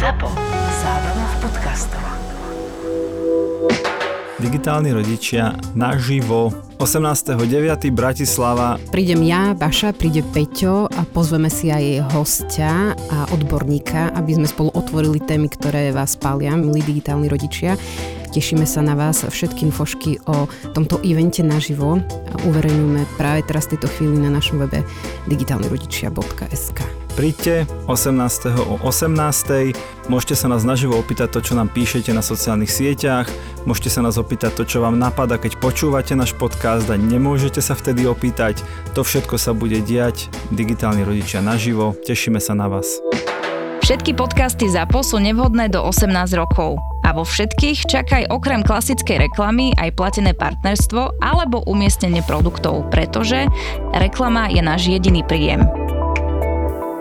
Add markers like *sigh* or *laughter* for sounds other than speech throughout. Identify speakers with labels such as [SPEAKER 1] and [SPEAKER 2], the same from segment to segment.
[SPEAKER 1] ZAPO. Zábrná v podcastov.
[SPEAKER 2] Digitálni rodičia naživo 18.9. Bratislava.
[SPEAKER 3] Prídem ja, Baša, príde Peťo a pozveme si aj hostia a odborníka, aby sme spolu otvorili témy, ktoré vás pália, milí digitálni rodičia. Tešíme sa na vás. Všetky infošky o tomto evente naživo uverejňujeme práve teraz v tejto chvíli na našom webe digitálnirodičia.sk.
[SPEAKER 2] Príďte 18. o 18. Môžete sa nás naživo opýtať to, čo nám píšete na sociálnych sieťach. Môžete sa nás opýtať to, čo vám napadá, keď počúvate náš podcast a nemôžete sa vtedy opýtať. To všetko sa bude diať. Digitálni rodičia naživo. Tešíme sa na vás.
[SPEAKER 4] Všetky podcasty ZAPO sú nevhodné do 18 rokov. A vo všetkých čakaj okrem klasickej reklamy aj platené partnerstvo alebo umiestnenie produktov, pretože reklama je náš jediný príjem.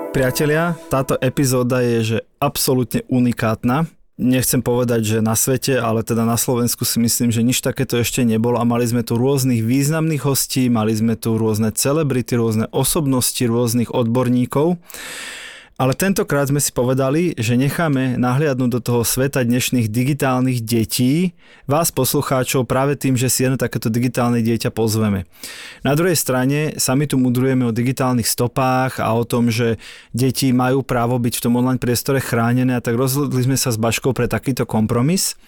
[SPEAKER 2] Priatelia, táto epizóda je že absolútne unikátna. Nechcem povedať, že na svete, ale teda na Slovensku si myslím, že nič takéto ešte nebolo a mali sme tu rôznych významných hostí, mali sme tu rôzne celebrity, rôzne osobnosti, rôznych odborníkov. Ale tentokrát sme si povedali, že necháme nahliadnúť do toho sveta dnešných digitálnych detí, vás poslucháčov práve tým, že si jedno takéto digitálne dieťa pozveme. Na druhej strane sami tu mudrujeme o digitálnych stopách a o tom, že deti majú právo byť v tom online priestore chránené a tak rozhodli sme sa s Baškou pre takýto kompromis.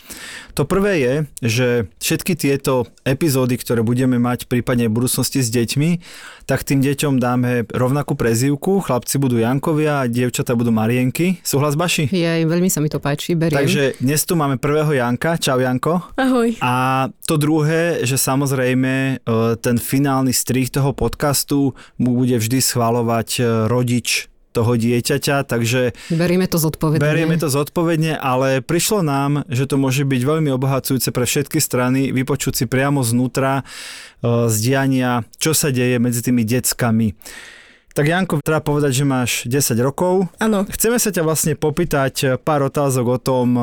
[SPEAKER 2] To prvé je, že všetky tieto epizódy, ktoré budeme mať prípadne v budúcnosti s deťmi, tak tým deťom dáme rovnakú prezývku, chlapci budú Jankovia a dievčatá budú Marienky. Súhlas, Baši?
[SPEAKER 3] Je, veľmi sa mi to páči, beriem.
[SPEAKER 2] Takže dnes tu máme prvého Janka. Čau, Janko.
[SPEAKER 5] Ahoj.
[SPEAKER 2] A to druhé, že samozrejme e, ten finálny strih toho podcastu mu bude vždy schvalovať e, rodič toho dieťaťa, takže...
[SPEAKER 3] Berieme to zodpovedne.
[SPEAKER 2] Berieme to zodpovedne, ale prišlo nám, že to môže byť veľmi obohacujúce pre všetky strany, vypočuť si priamo znútra z diania, čo sa deje medzi tými deckami. Tak Janko, treba povedať, že máš 10 rokov.
[SPEAKER 5] Áno.
[SPEAKER 2] Chceme sa ťa vlastne popýtať pár otázok o tom, e,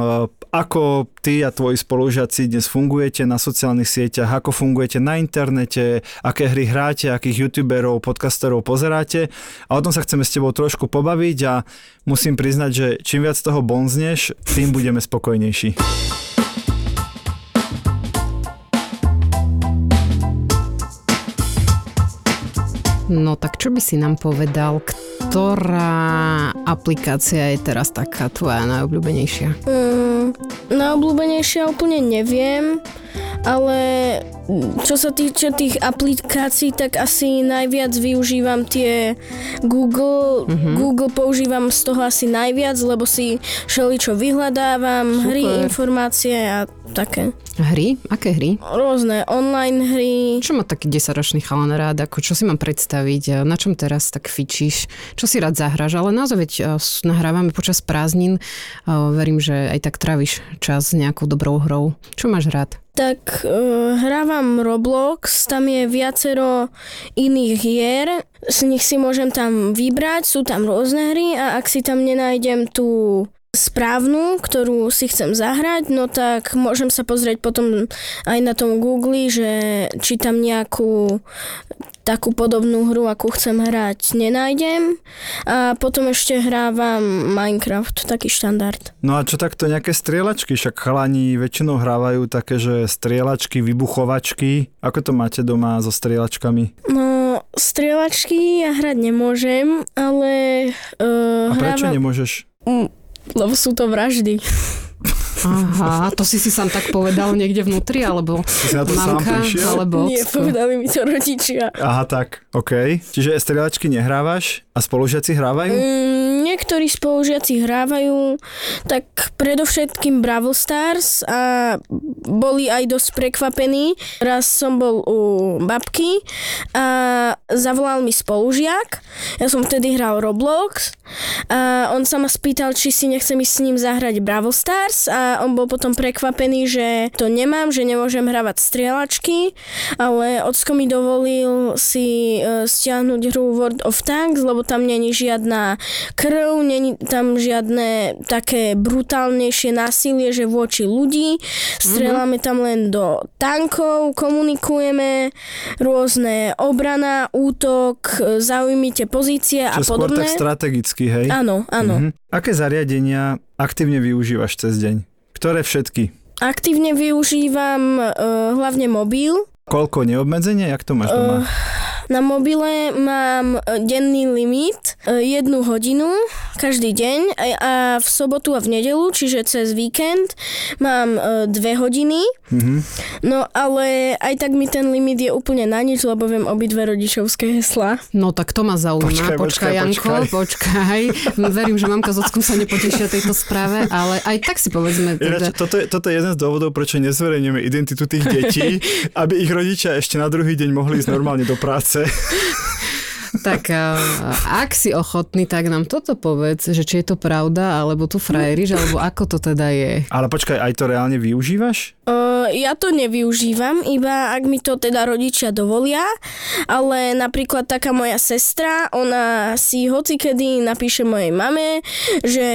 [SPEAKER 2] ako ty a tvoji spolužiaci dnes fungujete na sociálnych sieťach, ako fungujete na internete, aké hry hráte, akých youtuberov, podcasterov pozeráte. A o tom sa chceme s tebou trošku pobaviť a musím priznať, že čím viac toho bonzneš, tým budeme spokojnejší.
[SPEAKER 3] No tak čo by si nám povedal, ktorá aplikácia je teraz taká tvoja najobľúbenejšia?
[SPEAKER 5] Mm, najobľúbenejšia úplne neviem, ale čo sa týče tých aplikácií, tak asi najviac využívam tie Google. Mm-hmm. Google používam z toho asi najviac, lebo si všeličo vyhľadávam, Super. hry, informácie a také.
[SPEAKER 3] Hry? Aké hry?
[SPEAKER 5] Rôzne online hry.
[SPEAKER 3] Čo má taký 10-ročný chalan rád? Ako, čo si mám predstaviť? Na čom teraz tak fičíš? Čo si rád zahráš? Ale naozaj veď nahrávame počas prázdnin. Verím, že aj tak tráviš čas s nejakou dobrou hrou. Čo máš rád?
[SPEAKER 5] tak uh, hrávam Roblox, tam je viacero iných hier, z nich si môžem tam vybrať, sú tam rôzne hry a ak si tam nenájdem tú správnu, ktorú si chcem zahrať, no tak môžem sa pozrieť potom aj na tom Google, že či tam nejakú takú podobnú hru, akú chcem hrať, nenájdem. A potom ešte hrávam Minecraft, taký štandard.
[SPEAKER 2] No a čo takto nejaké strieľačky? Však chalani väčšinou hrávajú také, že strieľačky, vybuchovačky. Ako to máte doma so strieľačkami?
[SPEAKER 5] No, strieľačky ja hrať nemôžem, ale...
[SPEAKER 2] Uh, a prečo hrávam... nemôžeš?
[SPEAKER 5] Mm, lebo sú to vraždy. *laughs*
[SPEAKER 3] Aha, to si si sám tak povedal niekde vnútri, alebo
[SPEAKER 2] si na to mamka, sám
[SPEAKER 5] alebo Nie, povedali mi to rodičia.
[SPEAKER 2] Aha, tak, OK. Čiže strieľačky nehrávaš a spolužiaci hrávajú?
[SPEAKER 5] Mm, niektorí spolužiaci hrávajú, tak predovšetkým Bravo Stars a boli aj dosť prekvapení. Raz som bol u babky a zavolal mi spolužiak. Ja som vtedy hral Roblox a on sa ma spýtal, či si nechcem ísť s ním zahrať Bravo Stars a on bol potom prekvapený, že to nemám, že nemôžem hravať strieľačky, ale ocko mi dovolil si uh, stiahnuť hru World of Tanks, lebo tam není žiadna krv není tam žiadne také brutálnejšie násilie, že voči ľudí. Streláme tam len do tankov, komunikujeme, rôzne obrana, útok, zaujmite pozície a
[SPEAKER 2] Čo skôr tak
[SPEAKER 5] podobné.
[SPEAKER 2] strategicky, hej?
[SPEAKER 5] Áno, áno.
[SPEAKER 2] Mhm. Aké zariadenia aktívne využívaš cez deň? Ktoré všetky?
[SPEAKER 5] Aktívne využívam uh, hlavne mobil.
[SPEAKER 2] Koľko neobmedzenia? Jak to máš doma?
[SPEAKER 5] Na mobile mám e, denný limit, e, jednu hodinu každý deň a, v sobotu a v nedelu, čiže cez víkend mám e, dve hodiny.
[SPEAKER 2] Mhm.
[SPEAKER 5] No ale aj tak mi ten limit je úplne na nič, lebo viem obidve rodičovské heslá.
[SPEAKER 3] No tak to ma
[SPEAKER 2] Počkaj,
[SPEAKER 3] zaujíma.
[SPEAKER 2] počkaj,
[SPEAKER 3] Janko, *laughs* počkaj. Verím, že mamka s ockom sa nepotešia tejto správe, ale aj tak si povedzme
[SPEAKER 2] Ináč,
[SPEAKER 3] teda...
[SPEAKER 2] toto, je, toto je jeden z dôvodov, prečo nezverejňujeme identitu tých detí, *laughs* aby ich rodičia ešte na druhý deň mohli ísť normálne do práce. say. *laughs* *laughs*
[SPEAKER 3] Tak a, ak si ochotný, tak nám toto povedz, že či je to pravda, alebo tu frajeriš, alebo ako to teda je.
[SPEAKER 2] Ale počkaj, aj to reálne využívaš?
[SPEAKER 5] Uh, ja to nevyužívam, iba ak mi to teda rodičia dovolia, ale napríklad taká moja sestra, ona si hocikedy napíše mojej mame, že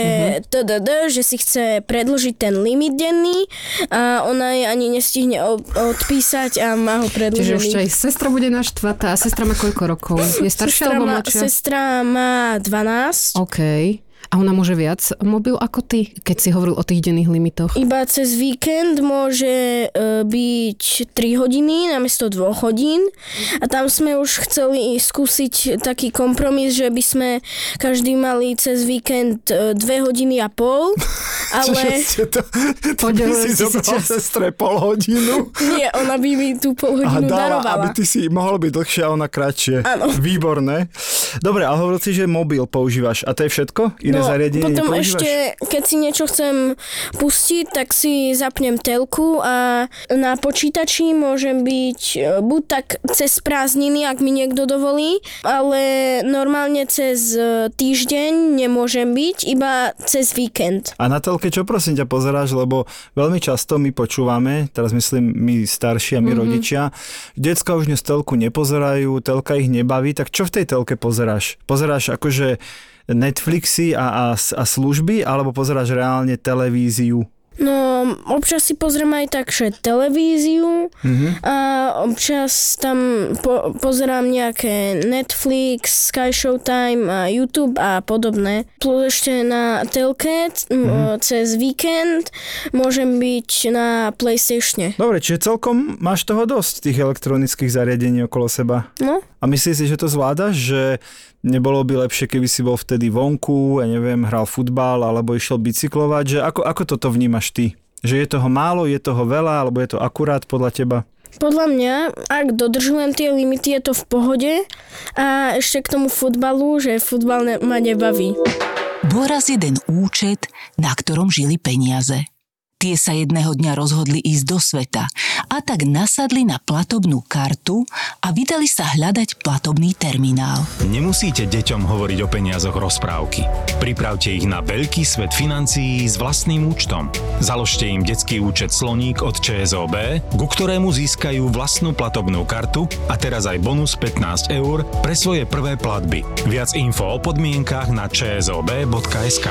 [SPEAKER 5] tdd, že si chce predložiť ten limit denný a ona jej ani nestihne odpísať a má ho
[SPEAKER 3] Čiže
[SPEAKER 5] predložený.
[SPEAKER 3] ešte aj sestra bude naštvatá. A sestra má koľko rokov? Je staršia
[SPEAKER 5] Sestra
[SPEAKER 3] alebo
[SPEAKER 5] má,
[SPEAKER 3] mladšia?
[SPEAKER 5] sestra má 12.
[SPEAKER 3] OK. A ona môže viac mobil ako ty, keď si hovoril o tých denných limitoch?
[SPEAKER 5] Iba cez víkend môže e, byť 3 hodiny namiesto 2 hodín a tam sme už chceli skúsiť taký kompromis, že by sme každý mali cez víkend 2 hodiny a pol,
[SPEAKER 2] Čiže *laughs*
[SPEAKER 5] ale
[SPEAKER 2] ste to, ty si zobral sestre pol hodinu
[SPEAKER 5] nie, ona by mi tú pol
[SPEAKER 2] a
[SPEAKER 5] hodinu
[SPEAKER 2] dala,
[SPEAKER 5] darovala.
[SPEAKER 2] aby ty si mohol byť dlhšie a ona kratšie.
[SPEAKER 5] Áno.
[SPEAKER 2] Výborné. Dobre, ale hovoril si, že mobil používaš a to je všetko? Iné zariadenie
[SPEAKER 5] potom
[SPEAKER 2] nepoužívaš?
[SPEAKER 5] ešte, keď si niečo chcem pustiť, tak si zapnem telku a na počítači môžem byť e, buď tak cez prázdniny, ak mi niekto dovolí, ale normálne cez e, týždeň nemôžem byť, iba cez víkend.
[SPEAKER 2] A na telke čo prosím ťa pozeráš, lebo veľmi často my počúvame, teraz myslím my starší a my mm-hmm. rodičia, decka už dnes telku nepozerajú, telka ich nebaví, tak čo v tej telke pozeráš? Pozeráš akože Netflixy a, a, a služby, alebo pozeráš reálne televíziu?
[SPEAKER 5] No, občas si pozriem aj tak, že televíziu
[SPEAKER 2] Mhm.
[SPEAKER 5] a občas tam po, pozerám nejaké Netflix, Sky Showtime a YouTube a podobné. Plus ešte na telke c- m, cez víkend môžem byť na Playstatione.
[SPEAKER 2] Dobre, čiže celkom máš toho dosť, tých elektronických zariadení okolo seba.
[SPEAKER 5] No,
[SPEAKER 2] A myslíš si, že to zvládaš, že nebolo by lepšie, keby si bol vtedy vonku, ja neviem, hral futbal alebo išiel bicyklovať, že ako, ako toto vnímaš ty? Že je toho málo, je toho veľa, alebo je to akurát podľa teba?
[SPEAKER 5] podľa mňa, ak dodržujem tie limity, je to v pohode. A ešte k tomu futbalu, že futbal ne- ma nebaví.
[SPEAKER 1] Bol raz jeden účet, na ktorom žili peniaze. Tie sa jedného dňa rozhodli ísť do sveta a tak nasadli na platobnú kartu a vydali sa hľadať platobný terminál.
[SPEAKER 6] Nemusíte deťom hovoriť o peniazoch rozprávky. Pripravte ich na veľký svet financií s vlastným účtom. Založte im detský účet Sloník od ČSOB, ku ktorému získajú vlastnú platobnú kartu a teraz aj bonus 15 eur pre svoje prvé platby. Viac info o podmienkach na čsob.sk.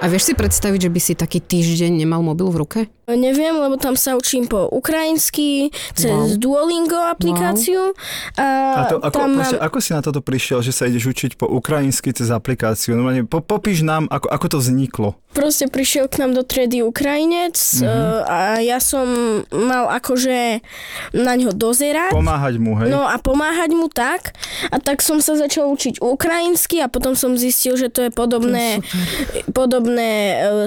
[SPEAKER 3] A vieš si predstaviť, že by si taký týždeň nemal mobil v ruke?
[SPEAKER 5] Neviem, lebo tam sa učím po ukrajinsky, cez Duolingo aplikáciu. A,
[SPEAKER 2] A to, ako,
[SPEAKER 5] tam
[SPEAKER 2] proste,
[SPEAKER 5] mám,
[SPEAKER 2] ako si na toto prišiel, že sa ideš učiť po ukrajinsky cez aplikáciu? No, po, popíš nám, ako, ako to vzniklo.
[SPEAKER 5] proste prišiel k nám do triedy Ukrajinec mm-hmm. a ja som mal akože na ňo dozerať.
[SPEAKER 2] Pomáhať mu, hej?
[SPEAKER 5] No a pomáhať mu tak. A tak som sa začal učiť ukrajinsky a potom som zistil, že to je podobné, podobné e,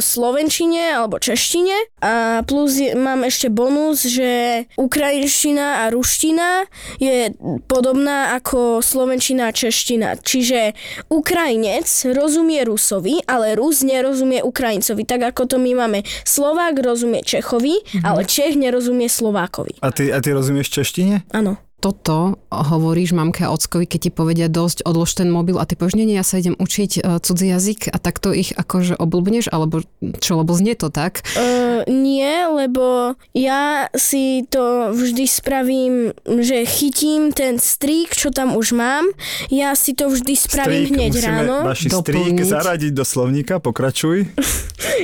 [SPEAKER 5] slovenčine alebo češtine. A plus je, mám ešte bonus, že ukrajinština a ruština je podobná ako slovenčina a čeština. Čiže Ukrajinec rozumie Rusovi, ale Rus nerozumie Ukrajincovi. Tak ako to my máme. Slovák rozumie Čechovi, ale Čech nerozumie Slovákovi.
[SPEAKER 2] A ty, a ty rozumieš češtine?
[SPEAKER 5] Áno.
[SPEAKER 3] Toto hovoríš mamke a ockovi, keď ti povedia dosť, odlož ten mobil a ty povieš, nie, nie, ja sa idem učiť uh, cudzí jazyk a takto ich akože oblbneš, alebo čo, lebo znie to tak?
[SPEAKER 5] Uh, nie, lebo ja si to vždy spravím, že chytím ten strík, čo tam už mám, ja si to vždy spravím
[SPEAKER 2] Strík,
[SPEAKER 5] hneď ráno.
[SPEAKER 2] vaši strík zaradiť do slovníka, pokračuj.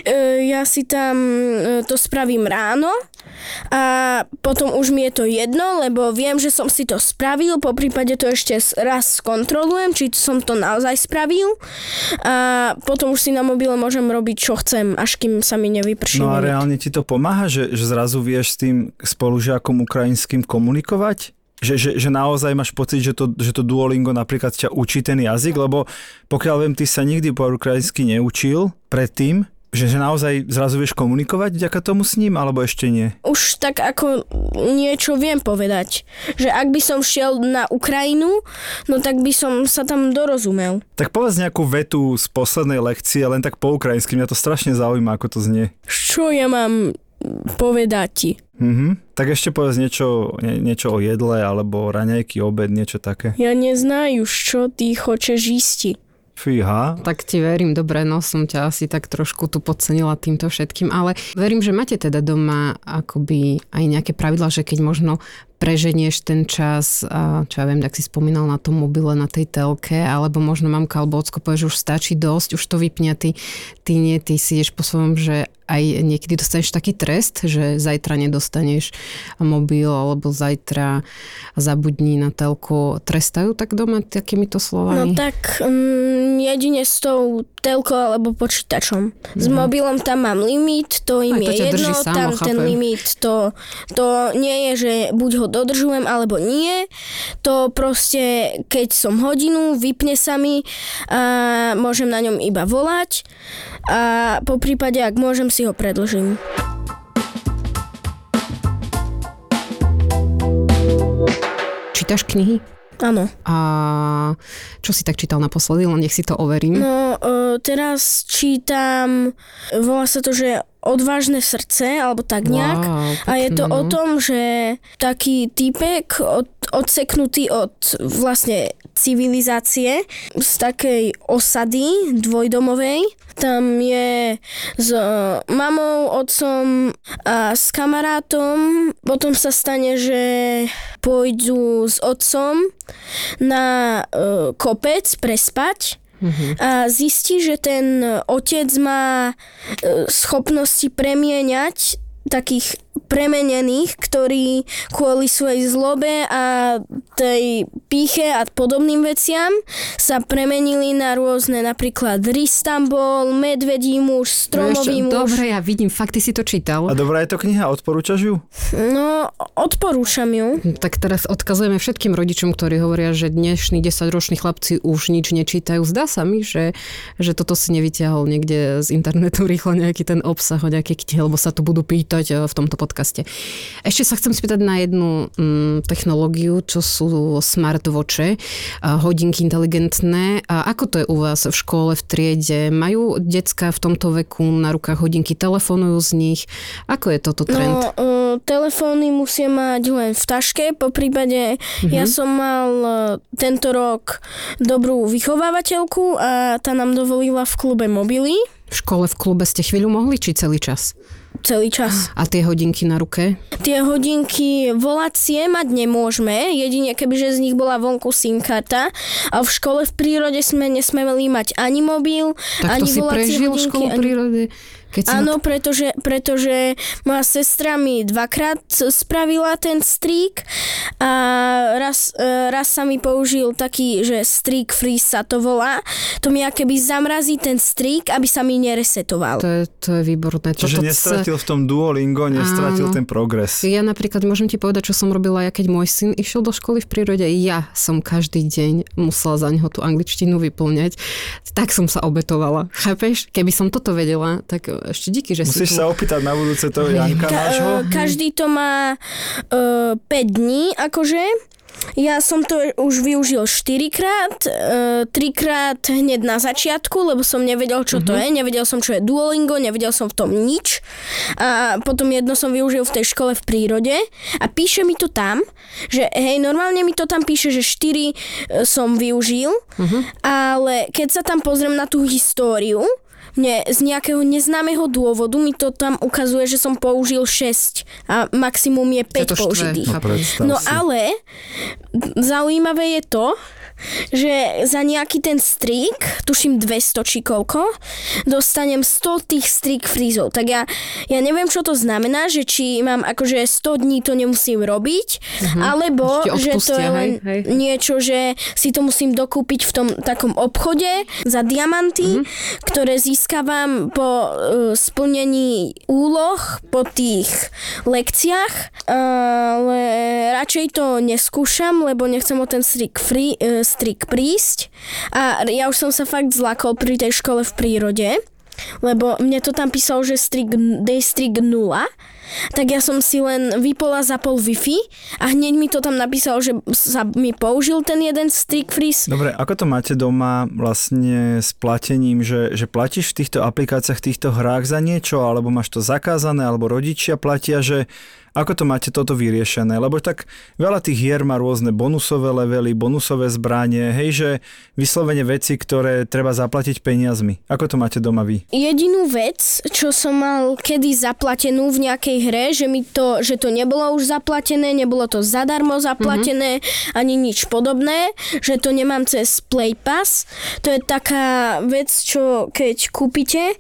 [SPEAKER 5] E, ja si tam e, to spravím ráno a potom už mi je to jedno, lebo viem, že som si to spravil, po prípade to ešte raz skontrolujem, či som to naozaj spravil a potom už si na mobile môžem robiť, čo chcem, až kým sa mi nevyprší.
[SPEAKER 2] No a
[SPEAKER 5] limit.
[SPEAKER 2] reálne ti to pomáha, že, že zrazu vieš s tým spolužiakom ukrajinským komunikovať? Že, že, že naozaj máš pocit, že to, že to Duolingo napríklad ťa učí ten jazyk, lebo pokiaľ viem, ty sa nikdy po ukrajinsky neučil predtým, že, že naozaj zrazu vieš komunikovať vďaka tomu s ním, alebo ešte nie?
[SPEAKER 5] Už tak ako niečo viem povedať. Že ak by som šiel na Ukrajinu, no tak by som sa tam dorozumel.
[SPEAKER 2] Tak povedz nejakú vetu z poslednej lekcie, len tak po ukrajinsky. Mňa to strašne zaujíma, ako to znie.
[SPEAKER 5] Čo ja mám povedať ti?
[SPEAKER 2] Mhm. Tak ešte povedz niečo, nie, niečo o jedle, alebo raňajky, obed, niečo také.
[SPEAKER 5] Ja neznaju, čo ty chceš ísti.
[SPEAKER 2] Fíha.
[SPEAKER 3] Tak ti verím, dobre, no som ťa asi tak trošku tu podcenila týmto všetkým, ale verím, že máte teda doma akoby aj nejaké pravidla, že keď možno preženieš ten čas, a čo ja viem, tak si spomínal na tom mobile, na tej telke, alebo možno mamka alebo ocko povie, že už stačí dosť, už to vypne, ty, ty nie, ty si ideš po svojom, že aj niekedy dostaneš taký trest, že zajtra nedostaneš mobil, alebo zajtra zabudni na telku. Trestajú tak doma takýmito
[SPEAKER 5] No
[SPEAKER 3] slovami?
[SPEAKER 5] tak um, jedine s tou telkou alebo počítačom. S mobilom tam mám limit, to im.
[SPEAKER 3] Aj to
[SPEAKER 5] je jedno, tam ten
[SPEAKER 3] chápem.
[SPEAKER 5] limit, to, to nie je, že buď ho dodržujem alebo nie. To proste, keď som hodinu, vypne sa mi a môžem na ňom iba volať a po prípade, ak môžem, si ho predlžím.
[SPEAKER 3] Čítaš knihy?
[SPEAKER 5] Áno.
[SPEAKER 3] A čo si tak čítal naposledy, len nech si to overím.
[SPEAKER 5] No, uh, teraz čítam, volá sa to, že Odvážne srdce, alebo tak nejak.
[SPEAKER 3] Wow,
[SPEAKER 5] A je to
[SPEAKER 3] pekné,
[SPEAKER 5] o
[SPEAKER 3] no.
[SPEAKER 5] tom, že taký typek od, odseknutý od vlastne civilizácie z takej osady dvojdomovej. Tam je s e, mamou, otcom a s kamarátom. Potom sa stane, že pôjdu s otcom na e, kopec prespať a zistí, že ten otec má e, schopnosti premieňať takých premenených, ktorí kvôli svojej zlobe a tej píche a podobným veciam sa premenili na rôzne napríklad Ristambol, Medvedí muž, Stromový
[SPEAKER 3] čo,
[SPEAKER 5] muž.
[SPEAKER 3] Dobre, ja vidím, fakt ty si to čítal.
[SPEAKER 2] A dobrá je to kniha, odporúčaš ju?
[SPEAKER 5] No, odporúčam ju.
[SPEAKER 3] Tak teraz odkazujeme všetkým rodičom, ktorí hovoria, že dnešní 10-roční chlapci už nič nečítajú. Zdá sa mi, že, že toto si nevyťahol niekde z internetu *laughs* rýchlo nejaký ten obsah o nejaké knihy, lebo sa tu budú pýtať eh, v tomto podcaste. Ešte sa chcem spýtať na jednu mm, technológiu, čo sú smartwatche, hodinky inteligentné. A ako to je u vás v škole, v triede? Majú decka v tomto veku na rukách hodinky, telefonujú z nich? Ako je toto trend?
[SPEAKER 5] No, uh, telefóny musia mať len v taške, po prípade
[SPEAKER 3] Mhm.
[SPEAKER 5] ja som mal uh, tento rok dobrú vychovávateľku a tá nám dovolila v klube mobily
[SPEAKER 3] V škole, v klube ste chvíľu mohli, či celý čas?
[SPEAKER 5] Celý čas.
[SPEAKER 3] A tie hodinky na ruke?
[SPEAKER 5] Tie hodinky volacie mať nemôžeme, jedine kebyže z nich bola vonku SIM karta a v škole v prírode sme nesmeli mať ani mobil,
[SPEAKER 3] Tak to
[SPEAKER 5] ani
[SPEAKER 3] si
[SPEAKER 5] volacie
[SPEAKER 3] prežil
[SPEAKER 5] hodinky.
[SPEAKER 3] školu
[SPEAKER 5] ani...
[SPEAKER 3] prírody? Keď
[SPEAKER 5] Áno, pretože, pretože moja sestra mi dvakrát spravila ten strík a raz, e, raz sa mi použil taký, že streak freeze sa to volá. To mi akéby zamrazí ten strík, aby sa mi neresetoval.
[SPEAKER 3] To je, to je výborné.
[SPEAKER 2] Čiže
[SPEAKER 3] Toto
[SPEAKER 2] nestratil v tom Duolingo, nestratil
[SPEAKER 3] Áno.
[SPEAKER 2] ten progres.
[SPEAKER 3] Ja napríklad môžem ti povedať, čo som robila ja, keď môj syn išiel do školy v prírode. Ja som každý deň musela za neho tú angličtinu vyplňať. Tak som sa obetovala. Chápeš? Keby som toto vedela, tak ešte díky, že
[SPEAKER 2] Musíš
[SPEAKER 3] si tu.
[SPEAKER 2] sa opýtať na budúce toho Janka
[SPEAKER 5] Ka-
[SPEAKER 2] nášho.
[SPEAKER 5] e, každý to má e, 5 dní, akože. Ja som to už využil 4 krát, e, trikrát hneď na začiatku, lebo som nevedel, čo to je, nevedel som, čo je Duolingo, nevedel som v tom nič. A potom jedno som využil v tej škole v prírode a píše mi to tam, že hej, normálne mi to tam píše, že 4 e, som využil, ale keď sa tam pozriem na tú históriu, mne z nejakého neznámeho dôvodu mi to tam ukazuje, že som použil 6 a maximum je 5
[SPEAKER 3] to štve.
[SPEAKER 5] použitých.
[SPEAKER 3] No,
[SPEAKER 5] No ale zaujímavé je to, že za nejaký ten strik, tuším 200 či koľko, dostanem 100 tých strik frízov. Tak ja, ja neviem, čo to znamená, že či mám akože 100 dní to nemusím robiť, alebo
[SPEAKER 3] Že
[SPEAKER 5] to je len
[SPEAKER 3] hej, hej.
[SPEAKER 5] niečo, že si to musím dokúpiť v tom takom obchode za diamanty, ktoré získavam po uh, splnení úloh, po tých lekciách, ale radšej to neskúšam, lebo nechcem o ten strik, free, uh, strik prísť. A ja už som sa fakt zlakol pri tej škole v prírode, lebo mne to tam písalo, že strik, day strik 0, tak ja som si len vypol a zapol Wi-Fi a hneď mi to tam napísalo, že sa mi použil ten jeden strik freeze.
[SPEAKER 2] Dobre, ako to máte doma vlastne s platením, že, že platíš v týchto aplikáciách, v týchto hrách za niečo, alebo máš to zakázané, alebo rodičia platia, že ako to máte toto vyriešené? Lebo tak veľa tých hier má rôzne bonusové levely, bonusové zbranie, hej, že vyslovene veci, ktoré treba zaplatiť peniazmi. Ako to máte doma vy?
[SPEAKER 5] Jedinú vec, čo som mal kedy zaplatenú v nejakej hre, že mi to, že to nebolo už zaplatené, nebolo to zadarmo zaplatené, mm-hmm. ani nič podobné, že to nemám cez Play Pass. To je taká vec, čo keď kúpite,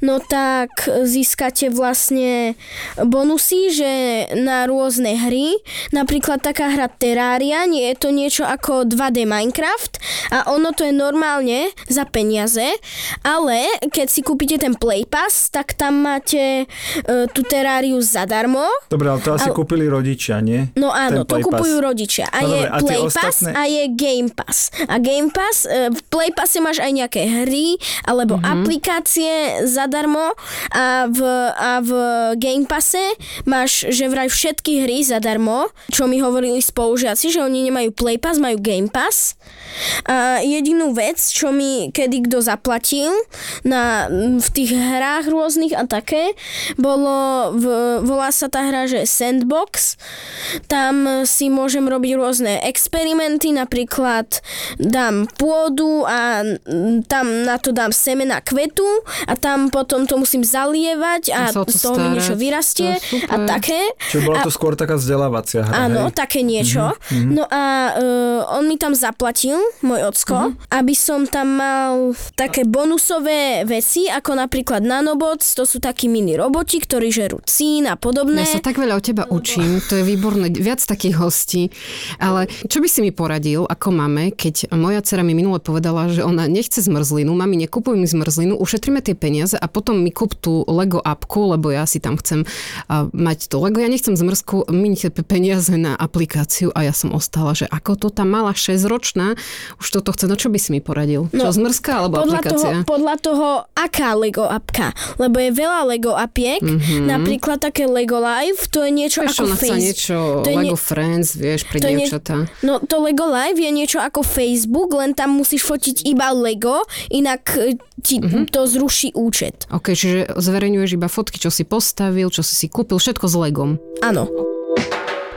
[SPEAKER 5] no tak získate vlastne bonusy, že na rôzne hry, napríklad taká hra Terraria, nie je to niečo ako 2D Minecraft a ono to je normálne za peniaze, ale keď si kúpite ten Play Pass, tak tam máte e, tú Terráriu zadarmo.
[SPEAKER 2] Dobre, ale to asi
[SPEAKER 5] Ale-
[SPEAKER 2] kúpili rodičia, nie?
[SPEAKER 5] No áno, to kupujú rodičia. A
[SPEAKER 2] No
[SPEAKER 5] je
[SPEAKER 2] dobre, a
[SPEAKER 5] Play Pass
[SPEAKER 2] ostatné-
[SPEAKER 5] a je Game Pass. A Game Pass, e, v Play Passe máš aj nejaké hry alebo
[SPEAKER 2] Mhm.
[SPEAKER 5] aplikácie zadarmo a v, a v Game Passe máš, že vraj všetky hry zadarmo, čo mi hovorili spolužiaci, že oni nemajú Play Pass, majú Game Pass. A jedinú vec, čo mi kedy kto zaplatil na, v tých hrách rôznych a také, bolo, v, volá sa tá hra, že Sandbox. Tam si môžem robiť rôzne experimenty, napríklad dám pôdu a mm, tam na to dám semena kvetu a tam potom to musím zalievať a
[SPEAKER 3] A to
[SPEAKER 5] z toho mi niečo vyrastie
[SPEAKER 3] To
[SPEAKER 5] a také.
[SPEAKER 2] Čiže bola
[SPEAKER 5] A-
[SPEAKER 2] to skôr taká vzdelávacia hra,
[SPEAKER 5] Áno,
[SPEAKER 2] hej?
[SPEAKER 5] také niečo.
[SPEAKER 3] Mhm,
[SPEAKER 5] No a uh, on mi tam zaplatil, môj ocko,
[SPEAKER 3] Mhm.
[SPEAKER 5] aby som tam mal také bonusové veci, ako napríklad nanobots, to sú takí mini roboti, ktorí žerú cín a podobné.
[SPEAKER 3] Ja sa tak veľa o teba učím, to je výborné, viac takých hostí. Ale čo by si mi poradil ako máme, keď moja dcera mi minule povedala, že ona nechce zmrzlinu, mami, nekupuj mi zmrzlinu, ušetríme tie peniaze a potom mi kúp tú Lego apku, lebo ja si tam chcem mať to Lego. Ja nechcem zmrzku, miniť peniaze na aplikáciu a ja som ostala, že ako to tá malá 6-ročná už toto chce, no čo by si mi poradil?
[SPEAKER 5] No,
[SPEAKER 3] čo, zmrzka alebo
[SPEAKER 5] podľa
[SPEAKER 3] aplikácia?
[SPEAKER 5] toho, podľa toho, aká Lego apka. Lebo je veľa Lego apiek, mm-hmm. napríklad také Lego Live, to je niečo
[SPEAKER 3] Vieš,
[SPEAKER 5] ako
[SPEAKER 3] ona
[SPEAKER 5] Face-
[SPEAKER 3] niečo
[SPEAKER 5] to
[SPEAKER 3] Lego
[SPEAKER 5] nie-
[SPEAKER 3] Friends, vieš, pre
[SPEAKER 5] to je nie-
[SPEAKER 3] dievčatá.
[SPEAKER 5] No to Lego Live je niečo ako Facebook, len tam musíš fotiť iba Lego, inak e, ti
[SPEAKER 3] Mhm.
[SPEAKER 5] mm-hmm. to zruší účet.
[SPEAKER 3] OK, čiže zverejňuješ iba fotky, čo si postavil, čo si si kúpil, všetko s Legom.
[SPEAKER 5] Áno.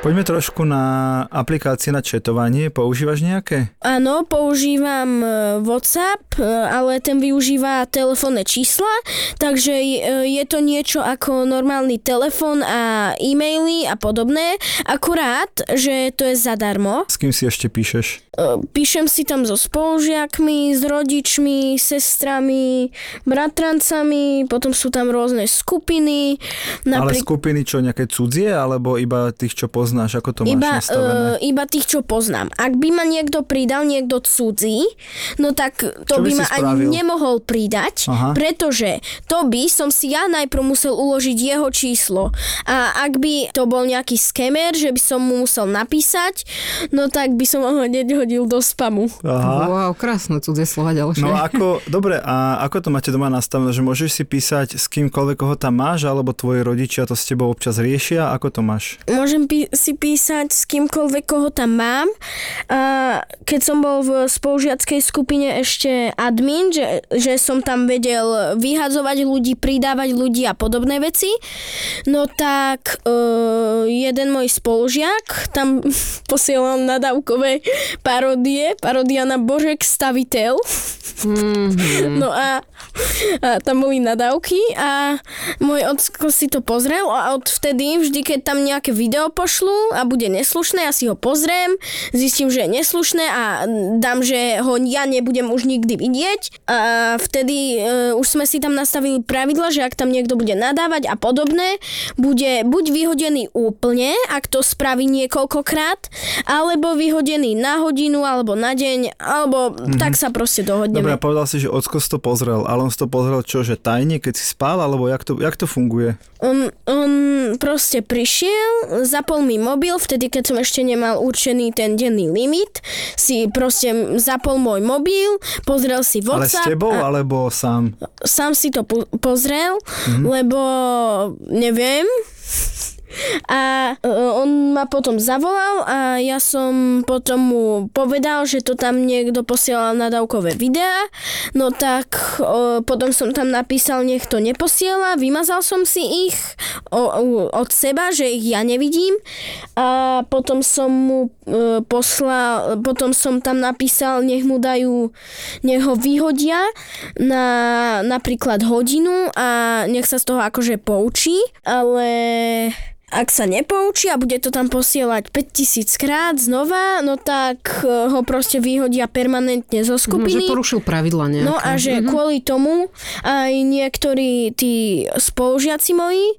[SPEAKER 2] Poďme trošku na aplikácie na četovanie. Používaš nejaké?
[SPEAKER 5] Áno, používam e, WhatsApp, e, ale ten využíva telefónne čísla, takže e, je to niečo ako normálny telefón a e-maily a podobné, akurát, že to je zadarmo.
[SPEAKER 2] S kým si ešte píšeš?
[SPEAKER 5] Píšem si tam so spolužiakmi, s rodičmi, sestrami, bratrancami, potom sú tam rôzne skupiny.
[SPEAKER 2] Ale
[SPEAKER 5] Napríklad
[SPEAKER 2] skupiny čo, nejaké cudzie, alebo iba tých, čo poznáš? Ako to máš
[SPEAKER 5] iba,
[SPEAKER 2] nastavené?
[SPEAKER 5] e, iba tých, čo poznám. Ak by ma niekto pridal, niekto cudzí, no tak to
[SPEAKER 2] Čo by
[SPEAKER 5] by, ma ani
[SPEAKER 2] spravil?
[SPEAKER 5] nemohol pridať,
[SPEAKER 2] Aha.
[SPEAKER 5] pretože to by som si ja najprv musel uložiť jeho číslo. A ak by to bol nejaký skemer, že by som mu musel napísať, no tak by som ho hneď hodil do spamu.
[SPEAKER 2] Aha.
[SPEAKER 3] Wow, krásne cudzie slova ďalšie.
[SPEAKER 2] No ako, dobre, a ako to máte doma nastavené, že môžeš si písať s kýmkoľvek, koho tam máš, alebo tvoji rodičia to s tebou občas riešia, ako to máš?
[SPEAKER 5] Môžem pí- si písať s kýmkoľvek, koho tam mám. A keď som bol v spolužiackej skupine ešte admin, že, že som tam vedel vyhadzovať ľudí, pridávať ľudí a podobné veci, no tak uh, jeden môj spolužiak tam *laughs* posielal nadávkové parodie, parodia na Božek staviteľ. Mm-hmm. *laughs* No a, a tam boli nadávky a môj ocko si to pozrel a odvtedy vždy, keď tam nejaké video pošlu a bude neslušné, ja si ho pozriem, zistím, že je neslušné a dám, že ho ja nebudem už nikdy vidieť a vtedy uh, už sme si tam nastavili pravidla, že ak tam niekto bude nadávať a podobné, bude buď vyhodený úplne, ak to spraví niekoľkokrát, alebo vyhodený na hodinu alebo na deň, alebo mm-hmm. tak sa proste dohodneme.
[SPEAKER 2] Dobre, a povedal si, že ocko si to pozrel, ale on si to pozrel čo, že tajne, keď si spál, alebo jak to, jak to funguje?
[SPEAKER 5] On, on proste prišiel, zapol mi mobil, vtedy keď som ešte nemal určený ten denný limit, si proste zapol môj mobil, pozrel si WhatsApp.
[SPEAKER 2] Ale s tebou, a... alebo sám?
[SPEAKER 5] Sám si to po- pozrel, mm-hmm. lebo neviem, a e, on ma potom zavolal a ja som potom mu povedal, že to tam niekto posielal nadávkové videá. No tak o, potom som tam napísal, nech to neposiela, vymazal som si ich o, o, od seba, že ich ja nevidím. A potom som mu e, poslal, potom som tam napísal, nech mu dajú, nech ho vyhodia na napríklad hodinu a nech sa z toho akože poučí, ale ak sa nepoučí a bude to tam posielať 5000 krát znova, no tak e, ho proste vyhodia permanentne zo skupiny.
[SPEAKER 3] No, že porušil pravidla nejaké.
[SPEAKER 5] No a že mm-hmm. kvôli tomu aj niektorí tí spolužiaci moji,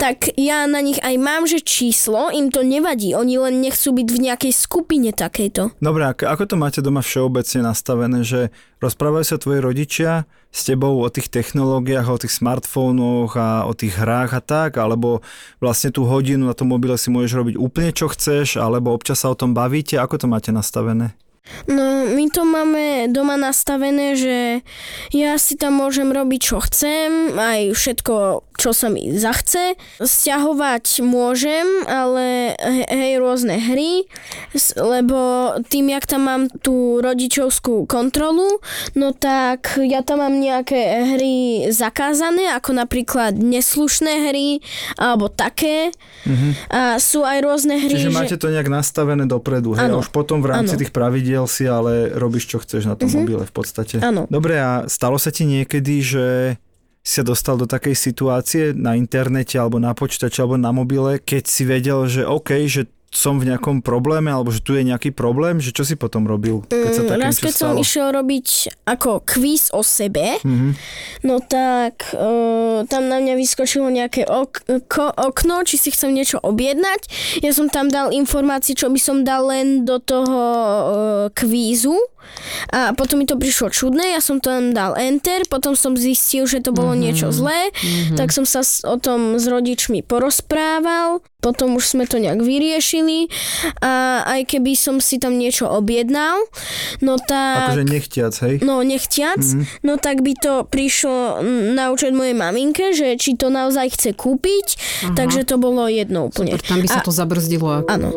[SPEAKER 5] tak ja na nich aj mám, že číslo, im to nevadí, oni len nechcú byť v nejakej skupine takejto.
[SPEAKER 2] Dobre, ako to máte doma všeobecne nastavené, že rozprávajú sa tvoji rodičia s tebou o tých technológiách, o tých smartfónoch a o tých hrách a tak, alebo vlastne tú hodinu na tom mobile si môžeš robiť úplne čo chceš, alebo občas sa o tom bavíte, ako to máte nastavené?
[SPEAKER 5] No, my to máme doma nastavené, že ja si tam môžem robiť, čo chcem, aj všetko čo sa mi zachce. Sťahovať môžem, ale hej, rôzne hry, lebo tým, jak tam mám tú rodičovskú kontrolu, no tak ja tam mám nejaké hry zakázané, ako napríklad neslušné hry, alebo také. Mm-hmm. A sú aj rôzne hry.
[SPEAKER 2] Čiže že... máte to nejak nastavené dopredu, hej? Ano. A už potom v rámci ano. tých pravidiel si ale robíš, čo chceš na tom mm-hmm. mobile v podstate.
[SPEAKER 5] Áno.
[SPEAKER 2] Dobre, a stalo sa ti niekedy, že si sa dostal do takej situácie na internete alebo na počítači alebo na mobile, keď si vedel, že OK, že som v nejakom probléme, alebo že tu je nejaký problém, že čo si potom robil, keď sa mm, také
[SPEAKER 5] Raz, keď som išiel robiť ako kvíz o sebe, mm-hmm. no tak uh, tam na mňa vyskočilo nejaké ok- ko- okno, či si chcem niečo objednať. Ja som tam dal informácie, čo by som dal len do toho uh, kvízu a potom mi to prišlo čudné, ja som tam dal enter, potom som zistil, že to bolo mm-hmm. niečo zlé, mm-hmm. tak som sa o tom s rodičmi porozprával, potom už sme to nejak vyriešili a aj keby som si tam niečo objednal, no tak...
[SPEAKER 2] Akože nechtiac, hej?
[SPEAKER 5] No, nechtiac, mm-hmm. no tak by to prišlo naučiť mojej maminke, že či to naozaj chce kúpiť, Aha. takže to bolo jedno úplne.
[SPEAKER 3] Super, tam by sa a, to zabrzdilo.
[SPEAKER 5] Áno.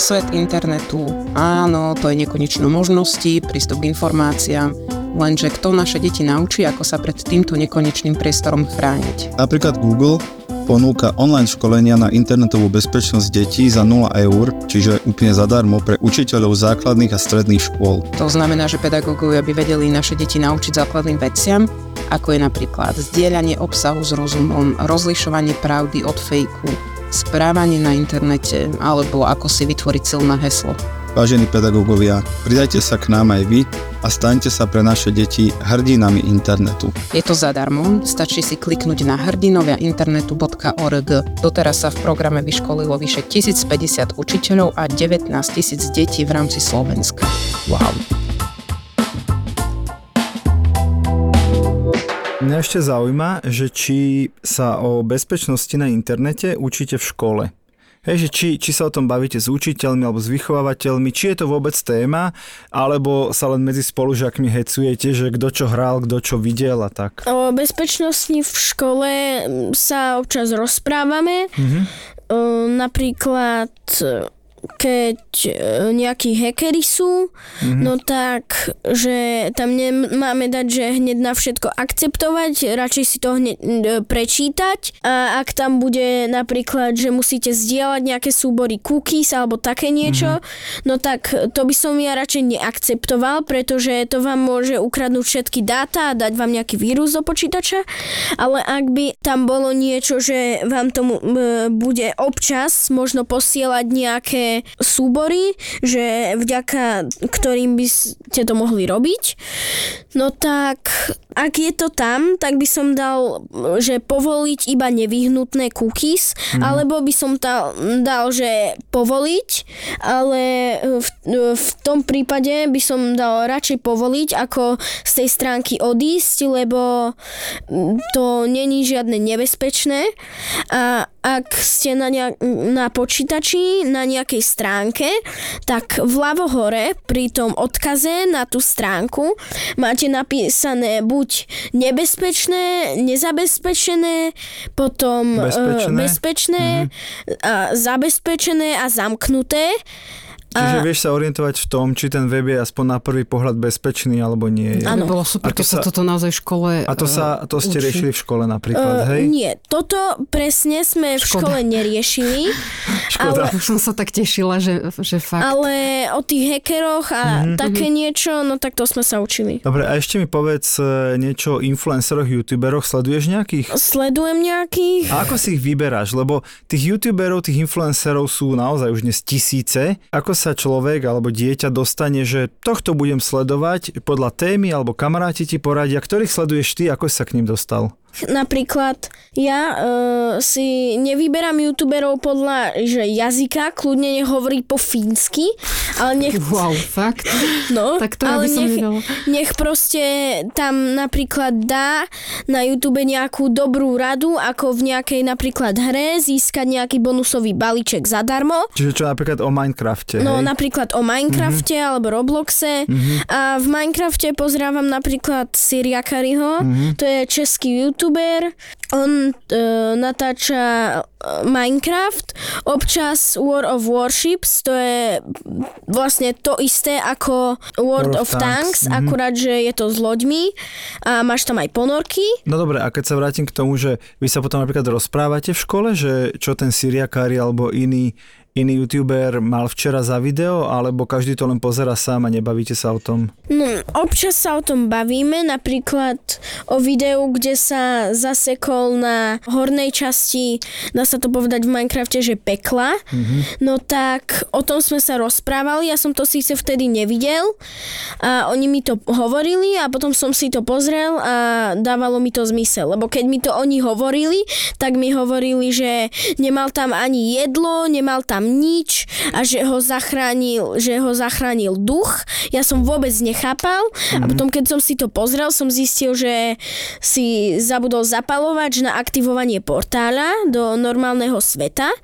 [SPEAKER 7] Svet internetu, áno, to je nekonečno možností, prístup k informáciám, lenže kto naše deti naučí, ako sa pred týmto nekonečným priestorom chrániť.
[SPEAKER 8] Napríklad Google ponúka online školenia na internetovú bezpečnosť detí za 0 eur, čiže úplne zadarmo pre učiteľov základných a stredných škôl.
[SPEAKER 7] To znamená, že pedagógovia by vedeli naše deti naučiť základným veciam, ako je napríklad zdieľanie obsahu s rozumom, rozlišovanie pravdy od fejku, správanie na internete alebo ako si vytvoriť silné heslo.
[SPEAKER 8] Vážení pedagógovia, pridajte sa k nám aj vy a staňte sa pre naše deti hrdinami internetu.
[SPEAKER 7] Je to zadarmo, stačí si kliknúť na hrdinoviainternetu.org. Doteraz sa v programe vyškolilo vyše 1050 učiteľov a 19 000 detí v rámci Slovenska. Wow.
[SPEAKER 2] Mňa ešte zaujíma, že či sa o bezpečnosti na internete učíte v škole. Hej, že či, či sa o tom bavíte s učiteľmi alebo s vychovávateľmi, či je to vôbec téma, alebo sa len medzi spolužiakmi hecujete, že kto čo hral, kto čo videl a tak.
[SPEAKER 5] O bezpečnosti v škole sa občas rozprávame. Mm-hmm napríklad e, keď e, nejakí hackery sú, mm-hmm. no tak, že tam nemáme dať, že hneď na všetko akceptovať, radšej si to hneď e, prečítať a ak tam bude napríklad, že musíte zdieľať nejaké súbory cookies alebo také niečo, mm-hmm. no tak to by som ja radšej neakceptoval, pretože to vám môže ukradnúť všetky dáta a dať vám nejaký vírus do počítača, ale ak by tam bolo niečo, že vám tomu e, bude občas možno posielať nejaké súbory, že vďaka ktorým by ste to mohli robiť. No tak, ak je to tam, tak by som dal, že povoliť iba nevyhnutné cookies, mm. alebo by som dal, dal, že povoliť, ale v, v tom prípade by som dal radšej povoliť, ako z tej stránky odísť, lebo to není žiadne nebezpečné a ak ste na, nejak, na počítači, na nejakej stránke, tak vľavo hore pri tom odkaze na tú stránku máte napísané buď nebezpečné, nezabezpečené, potom
[SPEAKER 2] bezpečné,
[SPEAKER 5] uh, bezpečné mm-hmm. a zabezpečené a zamknuté.
[SPEAKER 2] Čiže a... vieš sa orientovať v tom, či ten web je aspoň na prvý pohľad bezpečný alebo nie je.
[SPEAKER 3] Áno. Bolo super, keď sa toto naozaj v škole
[SPEAKER 2] A to sa to ste učí. riešili v škole napríklad, uh, hej?
[SPEAKER 5] Nie, toto presne sme Škoda. v škole neriešili. *laughs*
[SPEAKER 2] Škoda.
[SPEAKER 3] Ale... Som sa tak tešila, že, že fakt.
[SPEAKER 5] Ale o tých hackeroch a mm-hmm. také niečo, no tak to sme sa učili.
[SPEAKER 2] Dobre, a ešte mi povedz e, niečo o influenceroch, youtuberoch. Sleduješ nejakých?
[SPEAKER 5] Sledujem nejakých.
[SPEAKER 2] A ako si ich vyberáš? Lebo tých youtuberov, tých influencerov sú naozaj už dnes tisíce. Ako sa človek alebo dieťa dostane, že tohto budem sledovať podľa témy alebo kamaráti ti poradia, ktorých sleduješ ty, ako sa k ním dostal?
[SPEAKER 5] Napríklad ja uh, si nevyberám youtuberov podľa že jazyka, kľudne nech hovorí po fínsky, ale nech...
[SPEAKER 3] Wow, fakt?
[SPEAKER 5] No,
[SPEAKER 3] tak to
[SPEAKER 5] ale
[SPEAKER 3] som
[SPEAKER 5] nech, proste tam napríklad dá na YouTube nejakú dobrú radu, ako v nejakej napríklad hre získať nejaký bonusový balíček zadarmo.
[SPEAKER 2] Čiže čo napríklad o Minecrafte,
[SPEAKER 5] No
[SPEAKER 2] hej?
[SPEAKER 5] napríklad o Minecrafte mm-hmm. alebo Robloxe mm-hmm. a v Minecrafte pozrávam napríklad Siria Kariho, mm-hmm. to je český YouTube youtuber, on uh, natáča e, Minecraft, občas War of Warships, to je vlastne to isté ako World of, of Tanks, mm-hmm. akurát, že je to s loďmi a máš tam aj ponorky.
[SPEAKER 2] No dobre, a keď sa vrátim k tomu, že vy sa potom napríklad rozprávate v škole, že čo ten Syriakári alebo iný iný youtuber mal včera za video, alebo každý to len pozera sám a nebavíte sa o tom?
[SPEAKER 5] No, občas sa o tom bavíme, napríklad o videu, kde sa zasekol na hornej časti, dá sa to povedať v Minecrafte, že pekla. Mm-hmm. No tak o tom sme sa rozprávali, ja som to síce vtedy nevidel a oni mi to hovorili a potom som si to pozrel a dávalo mi to zmysel, lebo keď mi to oni hovorili, tak mi hovorili, že nemal tam ani jedlo, nemal tam tam nič a že ho zachránil, že ho zachránil duch. Ja som vôbec nechápal mm-hmm. a potom keď som si to pozrel, som zistil, že si zabudol zapalovač na aktivovanie portála do normálneho sveta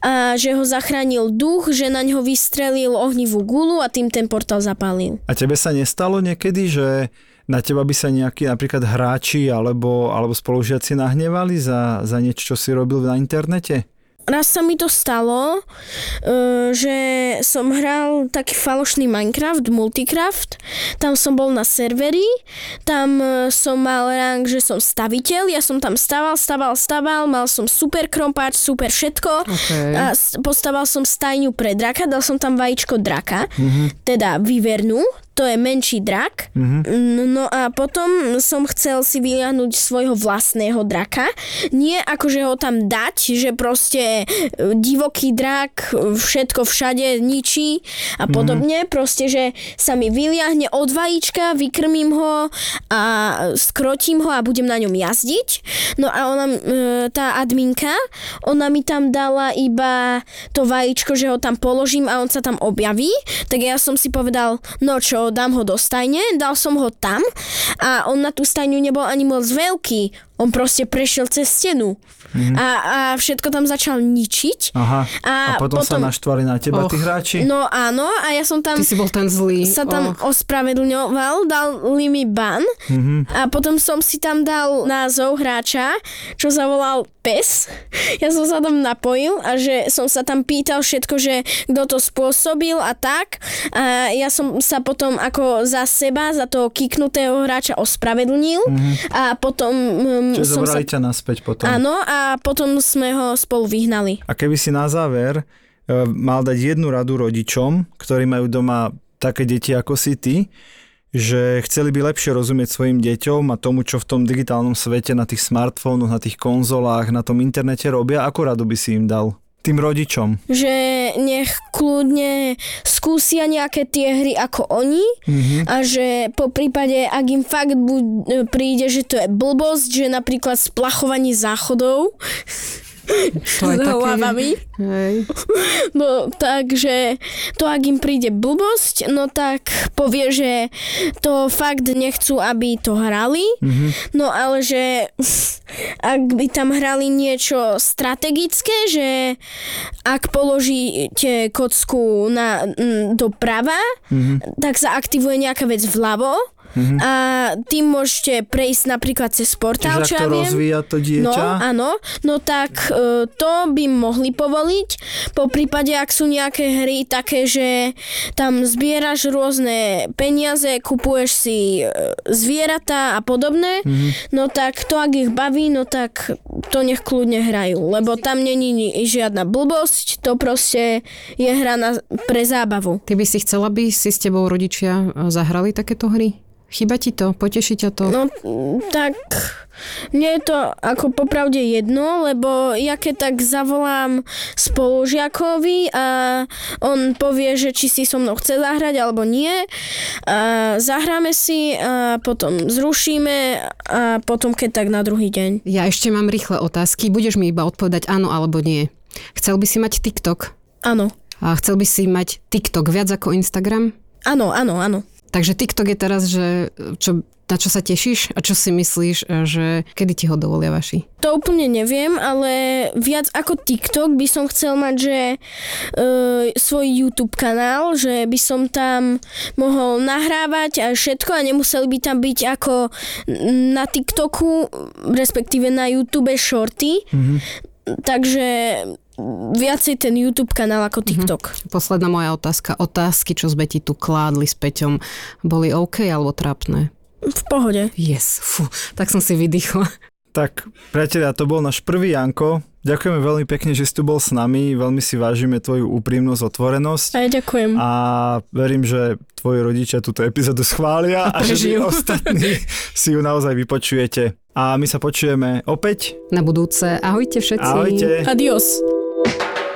[SPEAKER 5] a že ho zachránil duch, že na ňo vystrelil ohnivú gulu a tým ten portál zapálil.
[SPEAKER 2] A tebe sa nestalo niekedy, že na teba by sa nejakí napríklad hráči alebo, alebo spolužiaci nahnevali za, za niečo, čo si robil na internete?
[SPEAKER 5] Raz sa mi to stalo, e, že som hral taký falošný Minecraft, Multicraft, tam som bol na serveri, tam e, som mal rang, že som staviteľ, ja som tam staval, staval, staval, mal som super krompáč, super všetko
[SPEAKER 3] okay.
[SPEAKER 5] a postaval som stajňu pre draka, dal som tam vajíčko draka, mm-hmm. teda vyvernú, to je menší drak. Mm-hmm. No a potom som chcel si vyliahnuť svojho vlastného draka. Nie akože ho tam dať, že proste e, divoký drak všetko všade ničí a mhm. podobne. Mm-hmm. Proste, že sa mi vyliahne od vajíčka, vykrmím ho a skrotím ho a budem na ňom jazdiť. No a ona, e, tá adminka, ona mi tam dala iba to vajíčko, že ho tam položím a on sa tam objaví. Tak ja som si povedal, no čo, dám ho do stajne, dal som ho tam a on na tú stajňu nebol ani moc veľký. On proste prešiel cez stenu mm-hmm. a, a všetko tam začal ničiť.
[SPEAKER 2] Aha.
[SPEAKER 5] A,
[SPEAKER 2] A potom, sa naštvali na teba tí
[SPEAKER 3] Och.
[SPEAKER 2] hráči?
[SPEAKER 5] No áno, a ja som tam
[SPEAKER 3] Ty si bol ten zlý.
[SPEAKER 5] sa tam
[SPEAKER 3] Och.
[SPEAKER 5] ospravedlňoval, dali mi ban
[SPEAKER 2] Mhm.
[SPEAKER 5] a potom som si tam dal názov hráča, čo sa volal Pes. *laughs* Ja som sa tam napojil a že som sa tam pýtal všetko, že kto to spôsobil a tak. A ja som sa potom ako za seba, za toho kiknutého hráča ospravedlnil a potom um,
[SPEAKER 2] Čiže
[SPEAKER 5] som sa...
[SPEAKER 2] zobrali ťa naspäť potom.
[SPEAKER 5] Áno, a potom sme ho spolu vyhnali.
[SPEAKER 2] A keby si na záver e, mal dať jednu radu rodičom, ktorí majú doma také deti ako si ty, že chceli by lepšie rozumieť svojim deťom a tomu, čo v tom digitálnom svete, na tých smartfónoch, na tých konzolách, na tom internete robia, ako radu by si im dal? Tým rodičom.
[SPEAKER 5] že nech kľudne skúsia nejaké tie hry ako oni
[SPEAKER 2] Mhm.
[SPEAKER 5] a že po prípade, ak im fakt bu- príde, že to je blbosť, že napríklad splachovanie záchodov
[SPEAKER 3] To
[SPEAKER 5] s hlavami,
[SPEAKER 3] Hej.
[SPEAKER 5] no takže to ak im príde blbosť, no tak povie, že to fakt nechcú, aby to hrali,
[SPEAKER 2] Mhm.
[SPEAKER 5] no ale že ak by tam hrali niečo strategické, že ak položíte kocku na, doprava,
[SPEAKER 2] Mhm.
[SPEAKER 5] tak sa aktivuje nejaká vec vľavo a tým môžete prejsť napríklad cez portál,
[SPEAKER 2] Čiže
[SPEAKER 5] čo
[SPEAKER 2] ak
[SPEAKER 5] ja
[SPEAKER 2] to
[SPEAKER 5] viem.
[SPEAKER 2] rozvíja to
[SPEAKER 5] No,
[SPEAKER 2] dieťa,
[SPEAKER 5] áno, no tak e, to by mohli povoliť. Po prípade, ak sú nejaké hry také, že tam zbieraš rôzne peniaze, kupuješ si e, zvieratá a podobné,
[SPEAKER 2] Mhm.
[SPEAKER 5] no tak to, ak ich baví, no tak to nech kľudne hrajú, lebo tam není ni- žiadna blbosť, to proste je hra na, pre zábavu.
[SPEAKER 3] Ty by si chcela, aby si s tebou rodičia e, zahrali takéto hry? Chyba ti to? Poteší ťa to?
[SPEAKER 5] No tak mne je to ako popravde jedno, lebo ja keď tak zavolám spolužiakovi a on povie, že či si so mnou chce zahrať alebo nie. A zahráme si a potom zrušíme a potom keď tak na druhý deň.
[SPEAKER 3] Ja ešte mám rýchle otázky. Budeš mi iba odpovedať áno alebo nie. Chcel by si mať TikTok?
[SPEAKER 5] Áno,
[SPEAKER 3] A chcel by si mať TikTok viac ako Instagram?
[SPEAKER 5] áno, áno, áno.
[SPEAKER 3] Takže TikTok je teraz, že čo, na čo sa tešíš a čo si myslíš, e, že kedy ti ho dovolia vaši?
[SPEAKER 5] To úplne neviem, ale viac ako TikTok by som chcel mať, že e, svoj YouTube kanál, že by som tam mohol nahrávať a všetko a nemuseli by tam byť ako na TikToku, respektíve na YouTube shorty. Takže viacej ten YouTube kanál ako TikTok.
[SPEAKER 3] Posledná moja otázka. Otázky, čo sme ti tu kládli s Peťom, boli OK alebo trápne?
[SPEAKER 5] V pohode.
[SPEAKER 3] Yes, fú, tak som si vydýchla.
[SPEAKER 2] Tak, priatelia, to bol náš prvý Janko. Ďakujeme veľmi pekne, že si tu bol s nami. Veľmi si vážime tvoju úprimnosť, otvorenosť.
[SPEAKER 5] A ja ďakujem.
[SPEAKER 2] A verím, že tvoji rodičia túto epizódu schvália a, že vy *laughs* ostatní si ju naozaj vypočujete. A my sa počujeme opäť.
[SPEAKER 3] Na budúce. Ahojte všetci.
[SPEAKER 2] Ahojte.
[SPEAKER 5] Adios.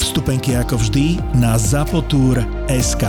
[SPEAKER 9] Vstupenky ako vždy na zapotur.sk.